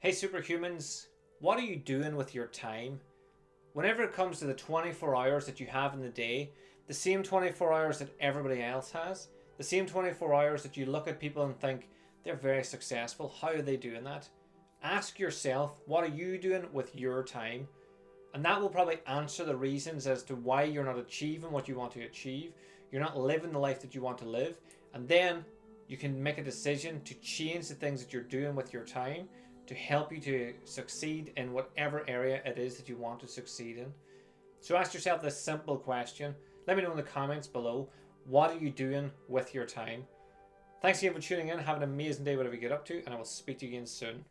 Hey superhumans, what are you doing with your time? Whenever it comes to the 24 hours that you have in the day, the same 24 hours that everybody else has, the same 24 hours that you look at people and think they're very successful, how are they doing that? Ask yourself, what are you doing with your time? And that will probably answer the reasons as to why you're not achieving what you want to achieve. You're not living the life that you want to live. And then you can make a decision to change the things that you're doing with your time to help you to succeed in whatever area it is that you want to succeed in. So ask yourself this simple question. Let me know in the comments below. What are you doing with your time? Thanks again for tuning in. Have an amazing day, whatever you get up to, and I will speak to you again soon.